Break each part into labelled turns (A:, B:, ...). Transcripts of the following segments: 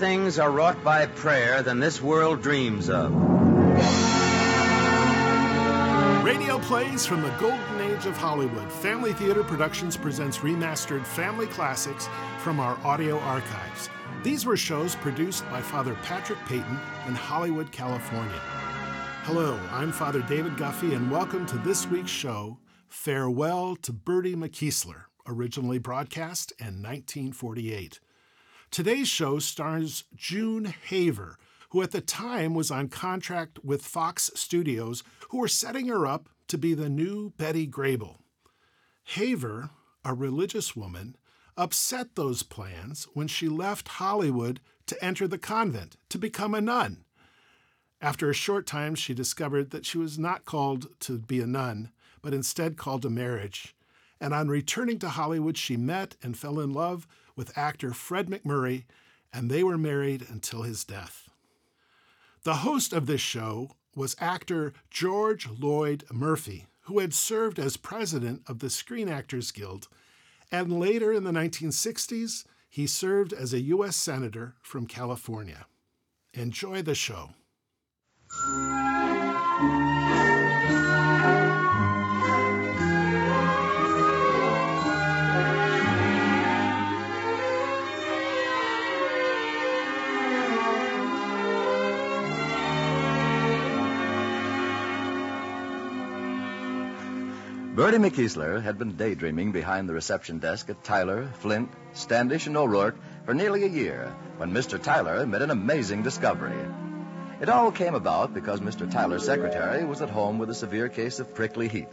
A: things are wrought by prayer than this world dreams of.
B: Radio plays from the golden age of Hollywood. Family Theater Productions presents remastered family classics from our audio archives. These were shows produced by Father Patrick Peyton in Hollywood, California. Hello, I'm Father David Guffey, and welcome to this week's show, Farewell to Bertie McKeesler, originally broadcast in 1948. Today's show stars June Haver, who at the time was on contract with Fox Studios, who were setting her up to be the new Betty Grable. Haver, a religious woman, upset those plans when she left Hollywood to enter the convent to become a nun. After a short time, she discovered that she was not called to be a nun, but instead called to marriage. And on returning to Hollywood, she met and fell in love with actor Fred MacMurray, and they were married until his death. The host of this show was actor George Lloyd Murphy, who had served as president of the Screen Actors Guild and later in the 1960s, he served as a U.S. Senator from California. Enjoy the show.
C: Bertie McKeesler had been daydreaming behind the reception desk at Tyler, Flint, Standish, and O'Rourke for nearly a year when Mr. Tyler made an amazing discovery. It all came about because Mr. Tyler's secretary was at home with a severe case of prickly heat.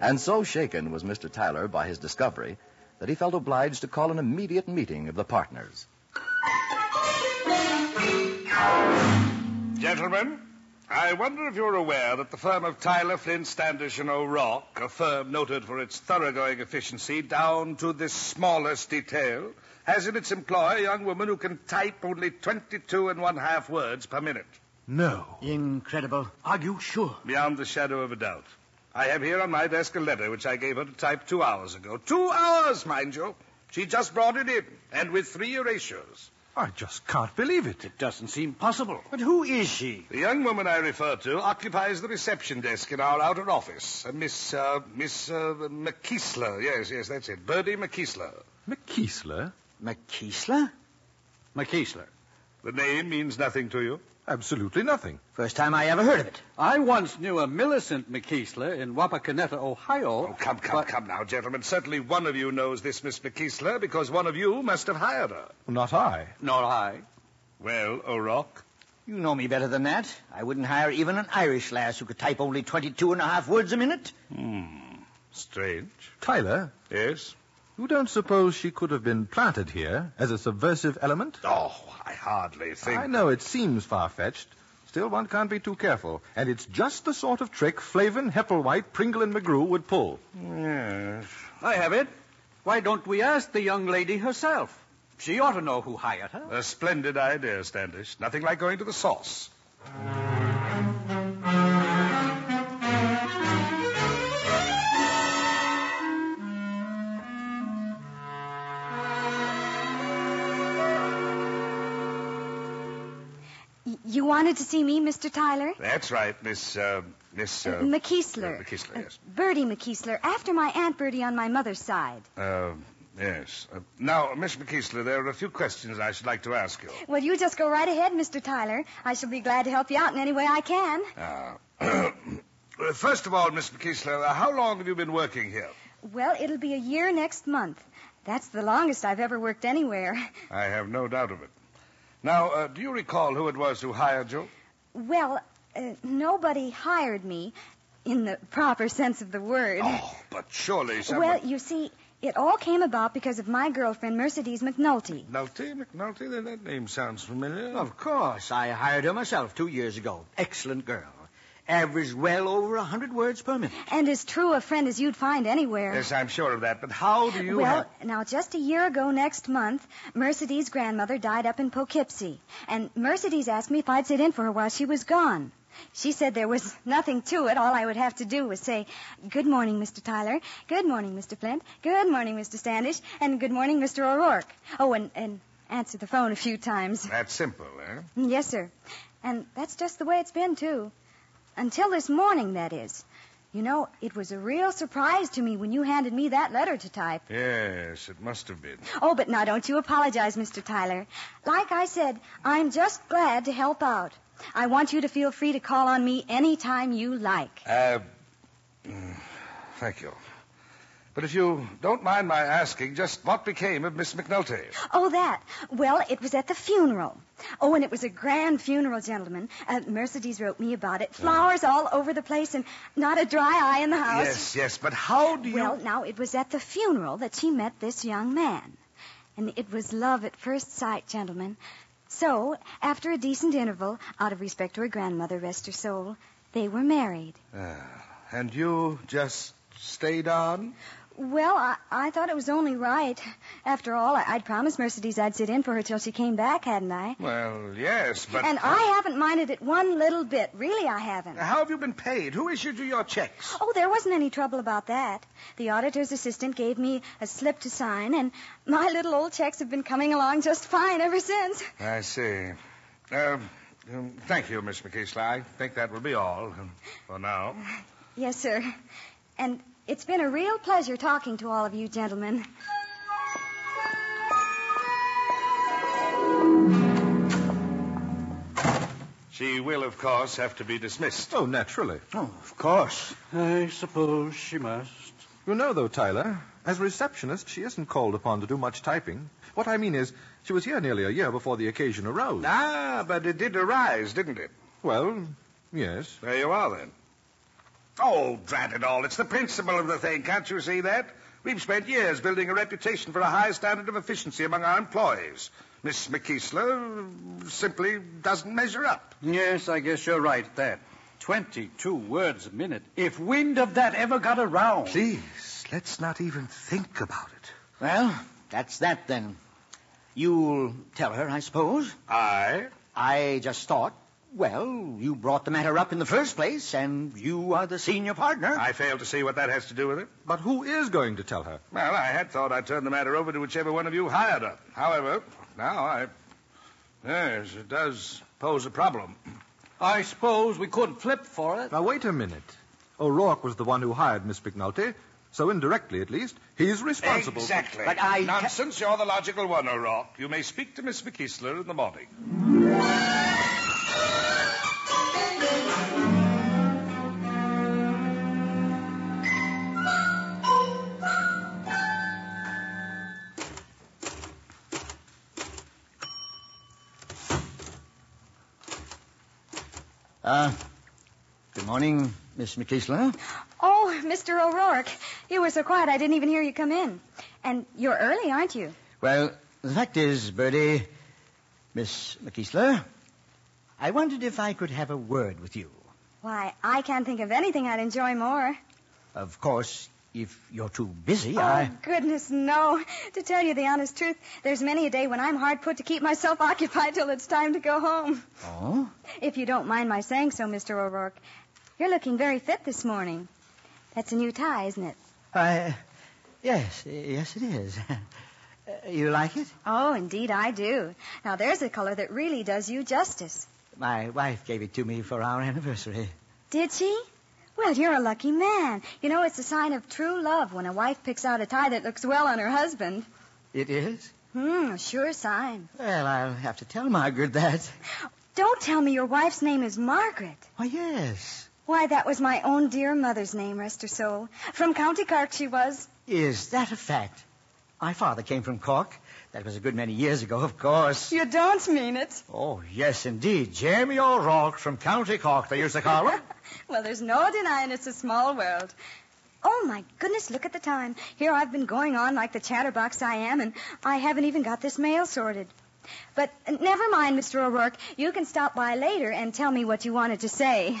C: And so shaken was Mr. Tyler by his discovery that he felt obliged to call an immediate meeting of the partners.
D: Gentlemen, I wonder if you're aware that the firm of Tyler, Flint, Standish, and O'Rourke, a firm noted for its thoroughgoing efficiency down to the smallest detail, has in its employ a young woman who can type only 22 and one half words per minute.
E: No.
F: Incredible. Are you sure?
D: Beyond the shadow of a doubt. I have here on my desk a letter which I gave her to type two hours ago. Two hours, mind you. She just brought it in, and with three erasures.
E: I just can't believe it.
F: It doesn't seem possible. But who is she?
D: The young woman I refer to occupies the reception desk in our outer office. Uh, Miss, uh, Miss, uh, McKeesler. Yes, yes, that's it. Bertie McKeesler.
E: McKeesler?
F: McKeesler? McKeesler.
D: The name means nothing to you?
E: Absolutely nothing.
F: First time I ever heard of it. I once knew a Millicent McKeesler in Wapakoneta, Ohio.
D: Oh, come, come,
F: but-
D: come now, gentlemen. Certainly one of you knows this Miss McKeesler because one of you must have hired her.
E: Not I.
F: Nor I.
D: Well, O'Rourke?
F: You know me better than that. I wouldn't hire even an Irish lass who could type only 22 and a half words a minute.
D: Hmm. Strange.
E: Tyler,
D: Yes?
E: You don't suppose she could have been planted here as a subversive element?
D: Oh, I hardly think.
E: I know it seems far-fetched. Still, one can't be too careful. And it's just the sort of trick Flavin, Hepplewhite, Pringle, and McGrew would pull.
D: Yes.
F: I have it. Why don't we ask the young lady herself? She ought to know who hired her.
D: A splendid idea, Standish. Nothing like going to the source.
G: Wanted to see me, Mr. Tyler?
D: That's right, Miss, uh, Miss, uh,
G: McKeesler.
D: uh, McKeesler, yes.
G: Bertie McKeesler, after my Aunt Bertie on my mother's side.
D: Uh, yes. Uh, now, Miss McKeesler, there are a few questions I should like to ask you.
G: Well, you just go right ahead, Mr. Tyler. I shall be glad to help you out in any way I can.
D: Uh, first of all, Miss McKeesler, uh, how long have you been working here?
G: Well, it'll be a year next month. That's the longest I've ever worked anywhere.
D: I have no doubt of it. Now, uh, do you recall who it was who hired you?
G: Well, uh, nobody hired me in the proper sense of the word.
D: Oh, but surely someone...
G: well, you see, it all came about because of my girlfriend, Mercedes McNulty.
D: McNulty? McNulty? That- That name sounds familiar.
F: Of course. I hired her myself two years ago. Excellent girl. Averaged well over a hundred words per minute.
G: And as true a friend as you'd find anywhere.
D: Yes, I'm sure of that. But how do you
G: well,
D: have...
G: now, just a year ago next month, Mercedes' grandmother died up in Poughkeepsie. And Mercedes asked me if I'd sit in for her while she was gone. She said there was nothing to it. All I would have to do was say, Good morning, Mr. Tyler. Good morning, Mr. Flint. Good morning, Mr. Standish. And good morning, Mr. O'Rourke. Oh, and, and answer the phone a few times.
D: That's simple, eh?
G: Yes, sir. And that's just the way it's been, too. Until this morning, that is. You know, it was a real surprise to me when you handed me that letter to type.
D: Yes, it must have been.
G: Oh, but now don't you apologize, Mr. Tyler. Like I said, I'm just glad to help out. I want you to feel free to call on me any time you like.
D: Uh, mm, thank you. But if you don't mind my asking, just what became of Miss McNulty?
G: Oh, that. Well, it was at the funeral. Oh, and it was a grand funeral, gentlemen. Uh, Mercedes wrote me about it. Flowers all over the place and not a dry eye in the house.
D: Yes, yes, but how do you...
G: Well, now, it was at the funeral that she met this young man. And it was love at first sight, gentlemen. So, after a decent interval, out of respect to her grandmother, rest her soul, they were married.
D: Ah, and you just stayed on?
G: Well, I, I thought it was only right. After all, I, I'd promised Mercedes I'd sit in for her till she came back, hadn't I?
D: Well, yes, but...
G: And I haven't minded it one little bit. Really, I haven't.
D: How have you been paid? Who issued you your checks?
G: Oh, there wasn't any trouble about that. The auditor's assistant gave me a slip to sign, and my little old checks have been coming along just fine ever since.
D: I see. Um, um, thank you, Miss McKeesler. I think that will be all for now.
G: Yes, sir. And it's been a real pleasure talking to all of you gentlemen.
D: She will, of course, have to be dismissed.
E: Oh, naturally.
F: Oh, of course. I suppose she must.
E: You know, though, Tyler, as receptionist, she isn't called upon to do much typing. What I mean is, she was here nearly a year before the occasion arose.
D: Ah, but it did arise, didn't it?
E: Well, yes.
D: There you are, then. Oh, drat it all. It's the principle of the thing. Can't you see that? We've spent years building a reputation for a high standard of efficiency among our employees. Miss McKeesler simply doesn't measure up.
F: Yes, I guess you're right at that. 22 words a minute. If wind of that ever got around.
D: Please, let's not even think about it.
F: Well, that's that then. You'll tell her, I suppose.
D: I?
F: I just thought, well, you brought the matter up in the first place, and you are the senior partner.
D: I fail to see what that has to do with it.
E: But who is going to tell her?
D: Well, I had thought I'd turn the matter over to whichever one of you hired her. However, now I. Yes, it does pose a problem.
F: I suppose we could flip for it.
E: Now, wait a minute. O'Rourke was the one who hired Miss McNulty, so indirectly, at least, he's responsible.
D: Exactly.
F: But I-
D: Nonsense. You're the logical one, O'Rourke. You may speak to Miss McKeesler in the morning.
F: Uh, good morning, Miss McKeesler.
G: Oh, Mr. O'Rourke, you were so quiet I didn't even hear you come in. And you're early, aren't you?
F: Well, the fact is, Bertie, Miss McKeesler, I wondered if I could have a word with you.
G: Why, I can't think of anything I'd enjoy more.
F: Of course, if you're too busy,
G: Oh,
F: I.
G: goodness, no. To tell you the honest truth, there's many a day when I'm hard put to keep myself occupied till it's time to go home.
F: Oh?
G: If you don't mind my saying so, Mr. O'Rourke, you're looking very fit this morning. That's a new tie, isn't it?
F: I. Yes, yes, it is. Uh, you like it?
G: Oh, indeed I do. Now, there's a color that really does you justice.
F: My wife gave it to me for our anniversary.
G: Did she? Well, you're a lucky man. You know, it's a sign of true love when a wife picks out a tie that looks well on her husband.
F: It is?
G: Hmm, a sure sign.
F: Well, I'll have to tell Margaret that.
G: Don't tell me your wife's name is Margaret.
F: Why, yes.
G: Why, that was my own dear mother's name, rest her soul. From County Cork she was.
F: Is that a fact? My father came from Cork. That was a good many years ago, of course.
G: You don't mean it.
F: Oh, yes, indeed. Jamie O'Rourke from County Cork, they used to call him.
G: Well, there's no denying it's a small world. Oh, my goodness, look at the time. Here I've been going on like the chatterbox I am, and I haven't even got this mail sorted. But uh, never mind, Mr. O'Rourke. You can stop by later and tell me what you wanted to say.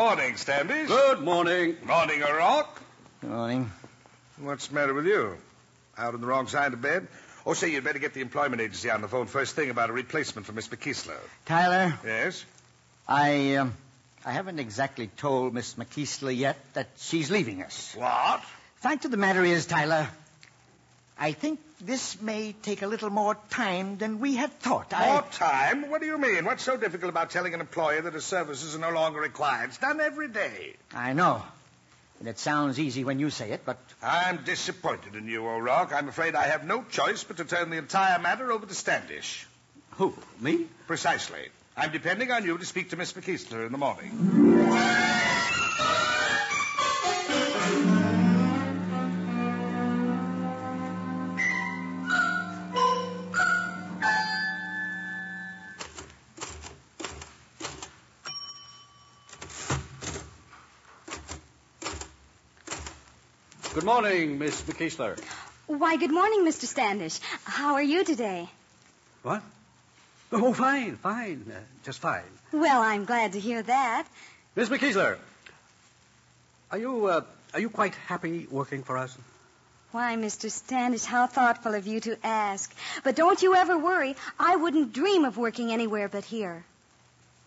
D: Good morning, Standish.
F: Good morning.
D: Morning, O'Rourke.
F: Good morning.
D: What's the matter with you? Out on the wrong side of bed? Oh, say, you'd better get the employment agency on the phone first thing about a replacement for Miss McKeesler.
F: Tyler,
D: Yes?
F: I, um, I haven't exactly told Miss McKeesler yet that she's leaving us.
D: What?
F: Fact of the matter is, Tyler, I think this may take a little more time than we had thought.
D: More
F: I...
D: time? What do you mean? What's so difficult about telling an employer that his services are no longer required? It's done every day.
F: I know. And it sounds easy when you say it, but
D: I'm disappointed in you, O'Rourke. I'm afraid I have no choice but to turn the entire matter over to Standish.
H: Who? Me?
D: Precisely. I'm depending on you to speak to Miss McKeesler in the morning.
H: Morning, Miss McKeesler.
G: Why, good morning, Mr. Standish. How are you today?
H: What? Oh, fine, fine. Uh, just fine.
G: Well, I'm glad to hear that.
H: Miss McKeesler, are you, uh, are you quite happy working for us?
G: Why, Mr. Standish, how thoughtful of you to ask. But don't you ever worry. I wouldn't dream of working anywhere but here.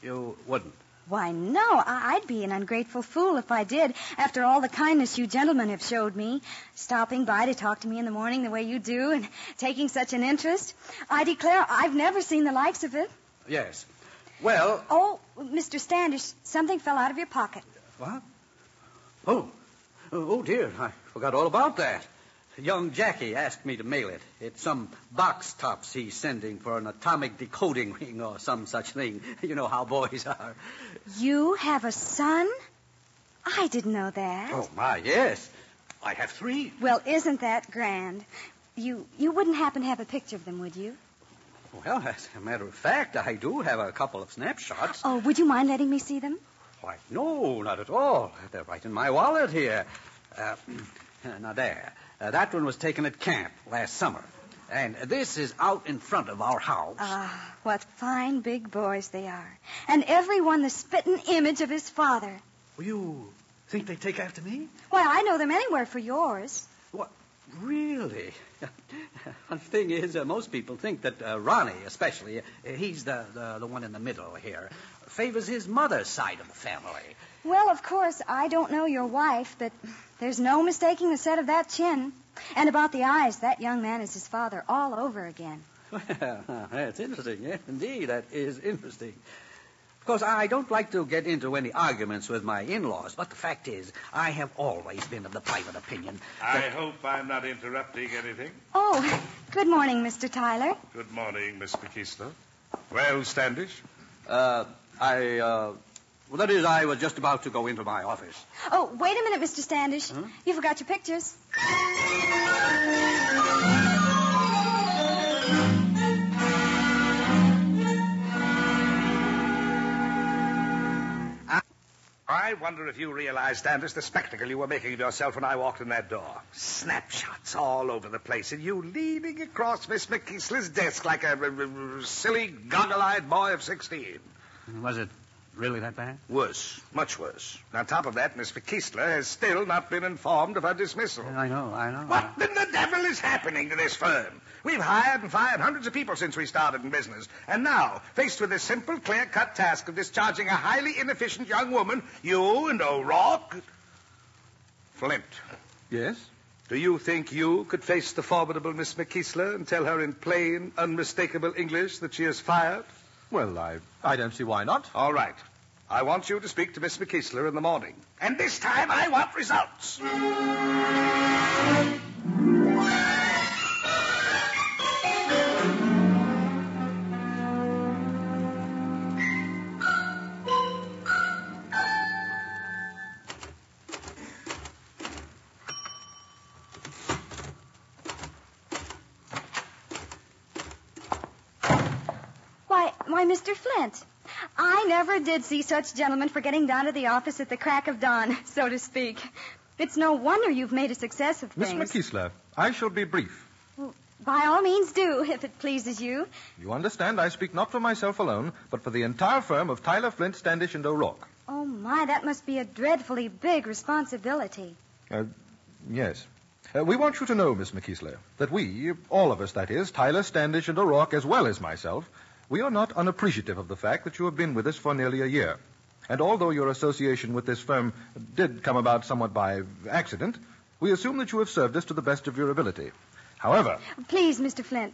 H: You wouldn't.
G: Why, no. I- I'd be an ungrateful fool if I did, after all the kindness you gentlemen have showed me. Stopping by to talk to me in the morning the way you do, and taking such an interest. I declare I've never seen the likes of it.
H: Yes. Well,
G: Oh, Mr. Standish, something fell out of your pocket.
H: what? Oh. Oh, oh, dear. I forgot all about that. Young Jackie asked me to mail it. It's some box tops he's sending for an atomic decoding ring or some such thing. You know how boys are.
G: You have a son? I didn't know that.
H: Oh, my, yes. I have three.
G: Well, isn't that grand? You you wouldn't happen to have a picture of them, would you?
H: Well, as a matter of fact, I do have a couple of snapshots.
G: Oh, would you mind letting me see them?
H: Why, no, not at all. They're right in my wallet here. Uh, now, there. Uh, that one was taken at camp last summer. And this is out in front of our house.
G: Ah, what fine big boys they are. And every one the spitting image of his father.
H: Well, you think they take after me?
G: Why, I know them anywhere for yours.
H: What? Really? the thing is, uh, most people think that uh, Ronnie, especially, uh, he's the, the, the one in the middle here, favors his mother's side of the family.
G: Well, of course, I don't know your wife, but there's no mistaking the set of that chin. And about the eyes, that young man is his father all over again.
H: Well, that's interesting. Yes, indeed, that is interesting. Of course, I don't like to get into any arguments with my in-laws, but the fact is, I have always been of the private opinion.
D: I hope I'm not interrupting anything.
G: Oh, good morning, Mr. Tyler.
D: Good morning, Miss McKeesler. Well, Standish?
H: Uh, I, uh, well, that is, I was just about to go into my office.
G: Oh, wait a minute, Mr. Standish. Hmm? You forgot your pictures.
D: I wonder if you realize, Standish, the spectacle you were making of yourself when I walked in that door. Snapshots all over the place, and you leaning across Miss McKeesler's desk like a, a- a silly, goggle-eyed boy of 16.
H: Was it really that bad?
D: Worse, much worse. On top of that, Miss McKeesler has still not been informed of her dismissal.
H: I know, I know.
D: What in the devil is happening to this firm? We've hired and fired hundreds of people since we started in business. And now, faced with this simple, clear-cut task of discharging a highly inefficient young woman, you and O'Rourke... Flint,
E: Yes?
D: do you think you could face the formidable Miss McKeesler and tell her in plain, unmistakable English that she is fired?
E: Well, I, I don't see why not.
D: All right. I want you to speak to Miss McKeesler in the morning. And this time I want results.
G: I never did see such gentlemen for getting down to the office at the crack of dawn, so to speak. It's no wonder you've made a success of things. Miss.
E: McKeesler, I shall be brief.
G: By all means do, if it pleases you.
E: You understand I speak not for myself alone, but for the entire firm of Tyler, Flint, Standish, and O'Rourke.
G: Oh, my, that must be a dreadfully big responsibility.
E: Uh, yes. Uh, we want you to know, Miss McKeesler, that we, all of us, that is, Tyler, Standish, and O'Rourke, as well as myself, we are not unappreciative of the fact that you have been with us for nearly a year. And although your association with this firm did come about somewhat by accident, we assume that you have served us to the best of your ability. However,
G: Please, Mr. Flint,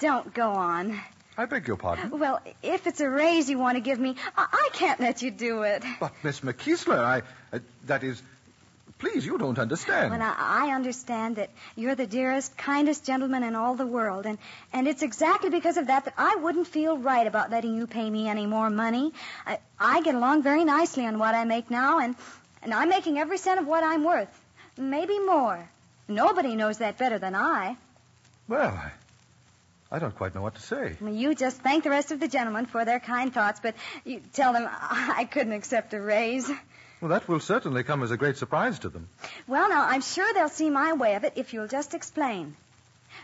G: don't go on.
E: I beg your pardon.
G: Well, if it's a raise you want to give me, I, I can't let you do it.
E: But, Miss McKeesler, I. Uh, that is. Please, you don't understand.
G: Well, I, I understand that you're the dearest, kindest gentleman in all the world, and, and it's exactly because of that that I wouldn't feel right about letting you pay me any more money. I, I get along very nicely on what I make now, and, and I'm making every cent of what I'm worth. Maybe more. Nobody knows that better than I.
E: Well, I, I don't quite know what to say.
G: You just thank the rest of the gentlemen for their kind thoughts, but you tell them I couldn't accept a raise.
E: Well, that will certainly come as a great surprise to them.
G: Well, now, I'm sure they'll see my way of it if you'll just explain.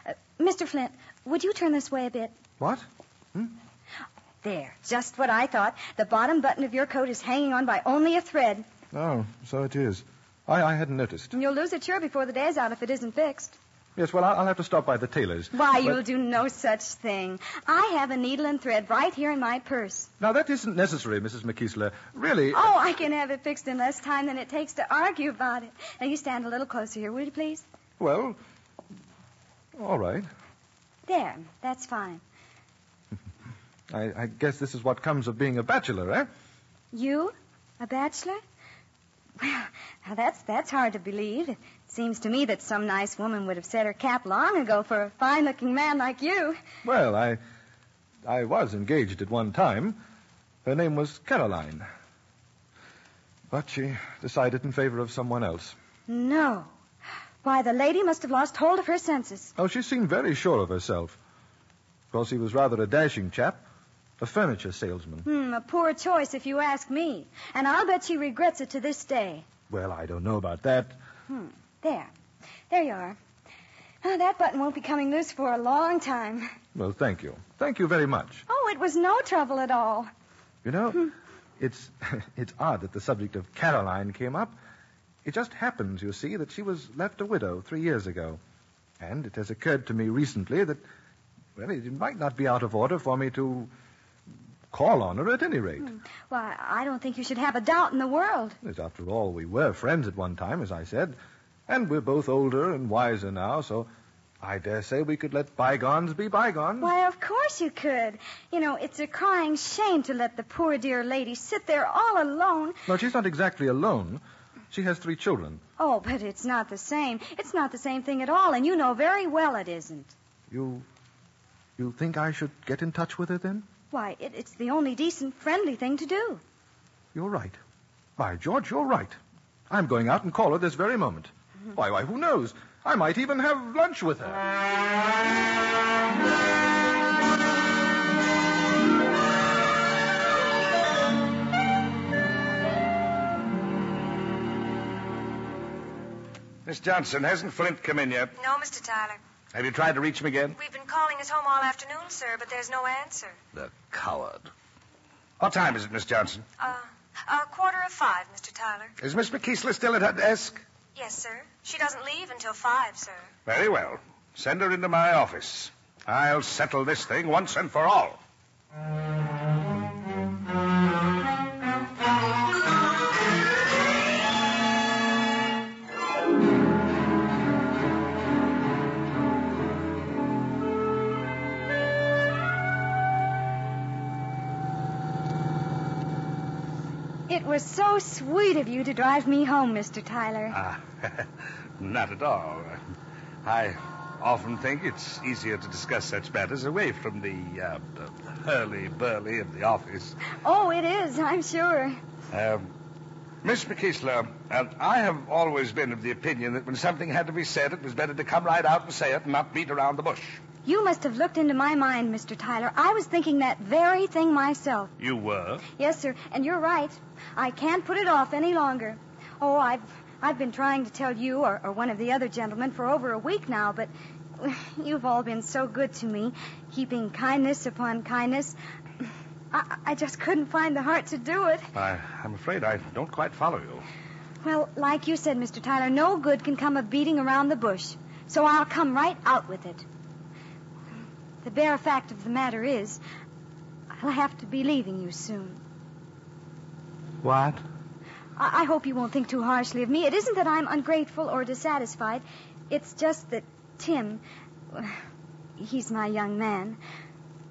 G: Uh, Mr. Flint, would you turn this way a bit?
E: What?
G: There, just what I thought. The bottom button of your coat is hanging on by only a thread.
E: Oh, so it is. I, I hadn't noticed.
G: And you'll lose it sure before the day's out if it isn't fixed.
E: Yes, well, I'll, have to stop by the tailor's.
G: Why,
E: But-
G: you'll do no such thing. I have a needle and thread right here in my purse.
E: Now, that isn't necessary, Mrs. McKeesler. Really.
G: Oh, I can have it fixed in less time than it takes to argue about it. Now, you stand a little closer here, will you, please?
E: Well, all right.
G: There, that's fine.
E: I, I guess this is what comes of being a bachelor, eh?
G: You? A bachelor? Well, now that's that's hard to believe. Seems to me that some nice woman would have set her cap long ago for a fine-looking man like you.
E: Well, I, I was engaged at one time. Her name was Caroline. But she decided in favor of someone else.
G: No. Why, the lady must have lost hold of her senses.
E: Oh, she seemed very sure of herself. Of course, he was rather a dashing chap, a furniture salesman.
G: Hmm, a poor choice if you ask me. And I'll bet she regrets it to this day.
E: Well, I don't know about that.
G: Hmm. There. There you are. Oh, that button won't be coming loose for a long time.
E: Well, thank you. Thank you very much.
G: Oh, it was no trouble at all.
E: You know, hmm. it's it's odd that the subject of Caroline came up. It just happens, you see, that she was left a widow three years ago. And it has occurred to me recently that, well, it might not be out of order for me to call on her at any rate. Hmm.
G: Why, I don't think you should have a doubt in the world.
E: As after all, we were friends at one time, as I said. And we're both older and wiser now, so I dare say we could let bygones be bygones.
G: Why, of course you could. You know, it's a crying shame to let the poor dear lady sit there all alone.
E: No, she's not exactly alone. She has three children.
G: Oh, but it's not the same. It's not the same thing at all, and you know very well it isn't.
E: You. You think I should get in touch with her then?
G: Why, it, it's the only decent, friendly thing to do.
E: You're right. By George, you're right. I'm going out and call her this very moment. Why, why, who knows? I might even have lunch with her.
D: Miss Johnson, hasn't Flint come in yet?
I: No, Mr. Tyler.
D: Have you tried to reach him again?
I: We've been calling his home all afternoon, sir, but there's no answer.
D: The coward. What time is it, Miss Johnson?
I: Uh, a quarter of five, Mr. Tyler.
D: Is Miss McKeesler still at her desk?
I: Yes, sir. She doesn't leave until five, sir.
D: Very well. Send her into my office. I'll settle this thing once and for all.
G: It was so sweet of you to drive me home, Mr. Tyler.
D: Ah, not at all. I often think it's easier to discuss such matters away from the uh, hurly-burly of the office.
G: Oh, it is, I'm sure.
D: Um, Miss McKeesler, uh, I have always been of the opinion that when something had to be said, it was better to come right out and say it and not beat around the bush.
G: You must have looked into my mind, Mr. Tyler. I was thinking that very thing myself.
D: You were?
G: Yes, sir, and you're right. I can't put it off any longer. Oh, I've I've been trying to tell you or, or one of the other gentlemen for over a week now, but you've all been so good to me, keeping kindness upon kindness. I, I just couldn't find the heart to do it.
D: I, I'm afraid I don't quite follow you.
G: Well, like you said, Mr. Tyler, no good can come of beating around the bush. So I'll come right out with it. The bare fact of the matter is, I'll have to be leaving you soon.
E: What?
G: I, I hope you won't think too harshly of me. It isn't that I'm ungrateful or dissatisfied. It's just that Tim, he's my young man.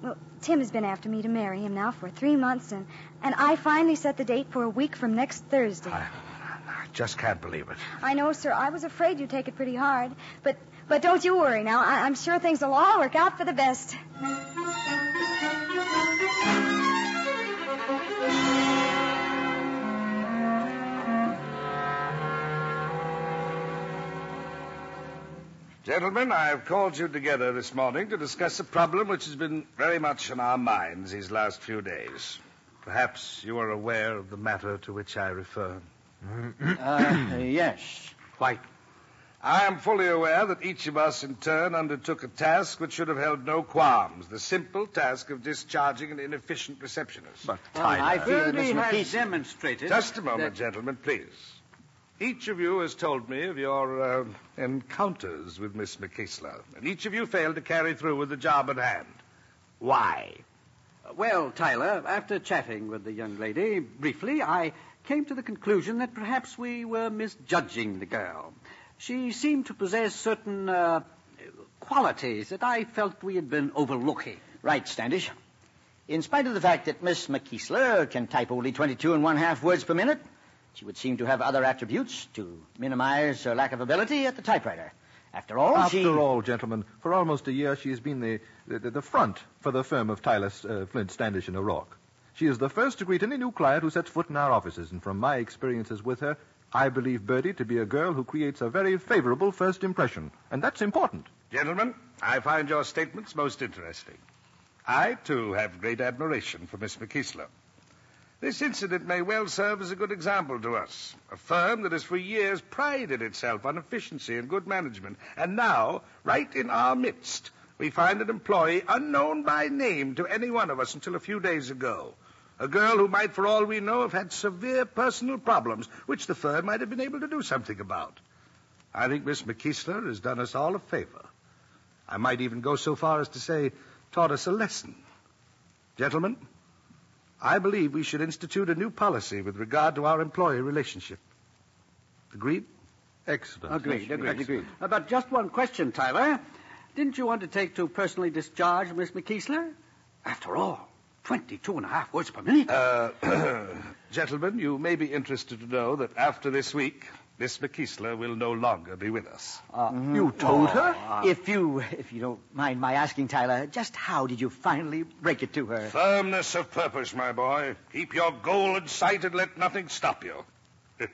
G: Well, Tim has been after me to marry him now for three months, and, and I finally set the date for a week from next Thursday.
E: I, I just can't believe it.
G: I know, sir. I was afraid you'd take it pretty hard. But but don't you worry now. I, I'm sure things will all work out for the best.
D: Gentlemen, I have called you together this morning to discuss a problem which has been very much on our minds these last few days. Perhaps you are aware of the matter to which I refer.
F: Uh, yes, quite.
D: I am fully aware that each of us in turn undertook a task which should have held no qualms, the simple task of discharging an inefficient receptionist.
E: But
F: Well, I feel
H: Bertie
F: Miss
H: has
F: McKees...
H: demonstrated.
D: Just a moment,
H: that-
D: gentlemen, please. Each of you has told me of your uh, encounters with Miss McKeesler, and each of you failed to carry through with the job at hand. Why?
H: Well, Tyler, after chatting with the young lady briefly, I came to the conclusion that perhaps we were misjudging the girl. She seemed to possess certain uh, qualities that I felt we had been overlooking.
F: Right, Standish. In spite of the fact that Miss McKeesler can type only 22 and one half words per minute, she would seem to have other attributes to minimize her lack of ability at the typewriter. After all,
E: After
F: she...
E: all, gentlemen, for almost a year she has been the, the, the front for the firm of Tyler, uh, Flint, Standish, and O'Rourke. She is the first to greet any new client who sets foot in our offices, and from my experiences with her, I believe Bertie to be a girl who creates a very favorable first impression, and that's important.
D: Gentlemen, I find your statements most interesting. I, too, have great admiration for Miss McKeesler. This incident may well serve as a good example to us. A firm that has for years prided itself on efficiency and good management. And now, right in our midst, we find an employee unknown by name to any one of us until a few days ago. A girl who might, for all we know, have had severe personal problems, which the firm might have been able to do something about. I think Miss McKeesler has done us all a favor. I might even go so far as to say, taught us a lesson. Gentlemen, I believe we should institute a new policy with regard to our employee relationship. Agreed?
E: Excellent.
H: Agreed, agreed,
E: Excellent.
H: agreed. Uh, but just one question, Tyler. Didn't you undertake to personally discharge Miss McKeesler? After all, 22 and a half words per minute.
D: Uh, gentlemen, you may be interested to know that after this week, Miss McKeesler will no longer be with us. Uh, mm-hmm.
E: You told her?
F: Uh, if you, if you don't mind my asking, Tyler, just how did you finally break it to her?
D: Firmness of purpose, my boy. Keep your goal in sight and let nothing stop you.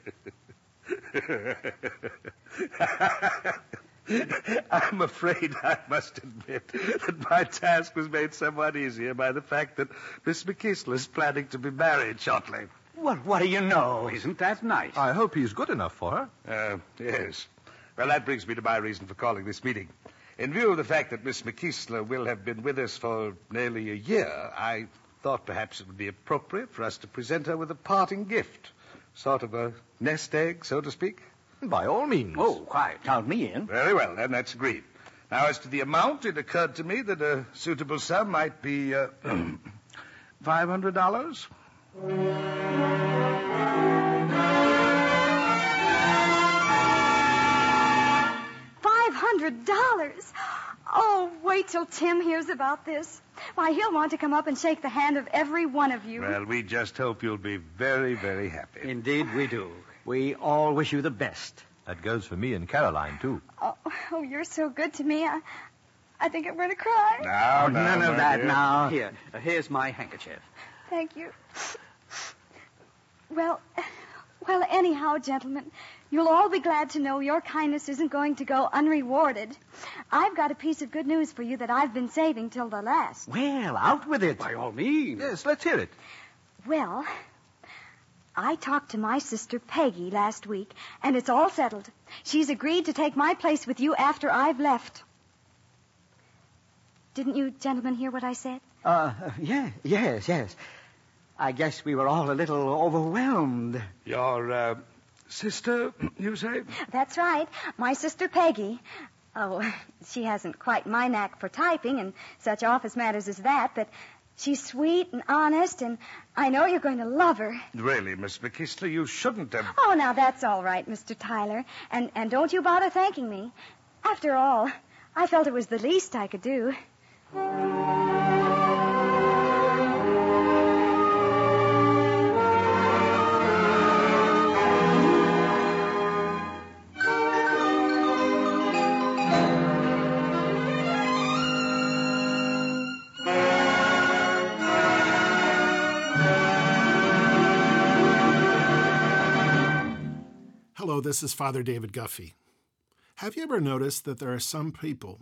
D: I'm afraid I must admit that my task was made somewhat easier by the fact that Miss McKeesler is planning to be married shortly.
F: Well, what do you know?
H: Isn't that nice?
E: I hope he's good enough for her.
D: Uh, yes. Well, that brings me to my reason for calling this meeting. In view of the fact that Miss McKeesler will have been with us for nearly a year, I thought perhaps it would be appropriate for us to present her with a parting gift. Sort of a nest egg, so to speak.
E: By all means.
H: Oh, quite.
F: Count me in.
D: Very well, then, that's agreed. Now, as to the amount, it occurred to me that a suitable sum might be uh, $500.
G: Five hundred dollars. Oh, wait till Tim hears about this. Why, he'll want to come up and shake the hand of every one of you.
D: Well, we just hope you'll be very, very happy.
H: Indeed, we do.
F: We all wish you the best.
E: That goes for me and Caroline, too.
G: Oh, oh, you're so good to me. I, I think I'm going to cry.
D: Now, now,
F: None
D: my
F: of that
D: dear.
F: now.
H: Here, uh, here's my handkerchief.
G: Thank you. Well, well, anyhow, gentlemen, you'll all be glad to know your kindness isn't going to go unrewarded. I've got a piece of good news for you that I've been saving till the last.
F: Well, out with it.
H: By all means.
E: Yes, let's hear it.
G: Well, I talked to my sister Peggy last week, and it's all settled. She's agreed to take my place with you after I've left. Didn't you gentlemen hear what I said?
F: Uh, yeah, yes, yes. I guess we were all a little overwhelmed.
D: Your uh, sister, you say?
G: That's right. My sister Peggy. Oh, she hasn't quite my knack for typing and such office matters as that, but She's sweet and honest, and I know you're going to love her.
D: Really, Miss McKeesler, you shouldn't have.
G: Oh, now that's all right, Mr. Tyler. And and don't you bother thanking me. After all, I felt it was the least I could do.
B: Hello, this is Father David Guffey. Have you ever noticed that there are some people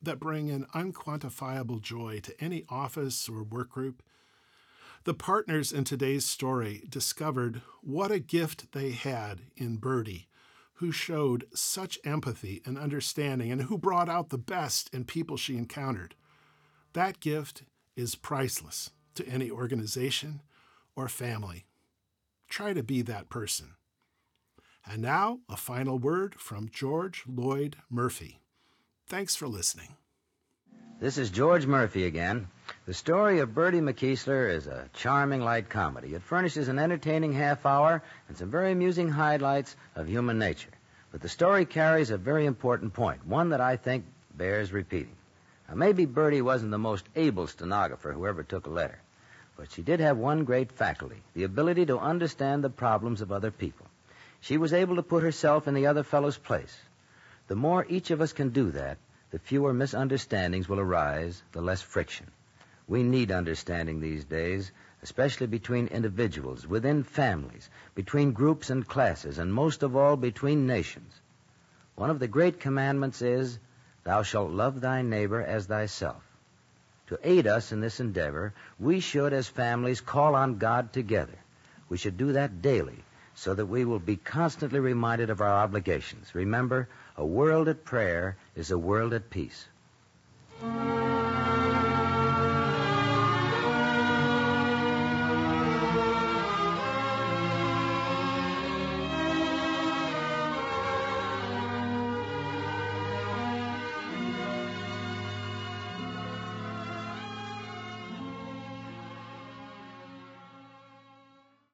B: that bring an unquantifiable joy to any office or work group? The partners in today's story discovered what a gift they had in Bertie, who showed such empathy and understanding and who brought out the best in people she encountered. That gift is priceless to any organization or family. Try to be that person. And now, a final word from George Lloyd Murphy. Thanks for listening.
A: This is George Murphy again. The story of Bertie McKeesler is a charming light comedy. It furnishes an entertaining half hour and some very amusing highlights of human nature. But the story carries a very important point, one that I think bears repeating. Now, maybe Bertie wasn't the most able stenographer who ever took a letter, but she did have one great faculty the ability to understand the problems of other people. She was able to put herself in the other fellow's place. The more each of us can do that, the fewer misunderstandings will arise, the less friction. We need understanding these days, especially between individuals, within families, between groups and classes, and most of all between nations. One of the great commandments is, Thou shalt love thy neighbor as thyself. To aid us in this endeavor, we should, as families, call on God together. We should do that daily so that we will be constantly reminded of our obligations. Remember, a world at prayer is a world at peace.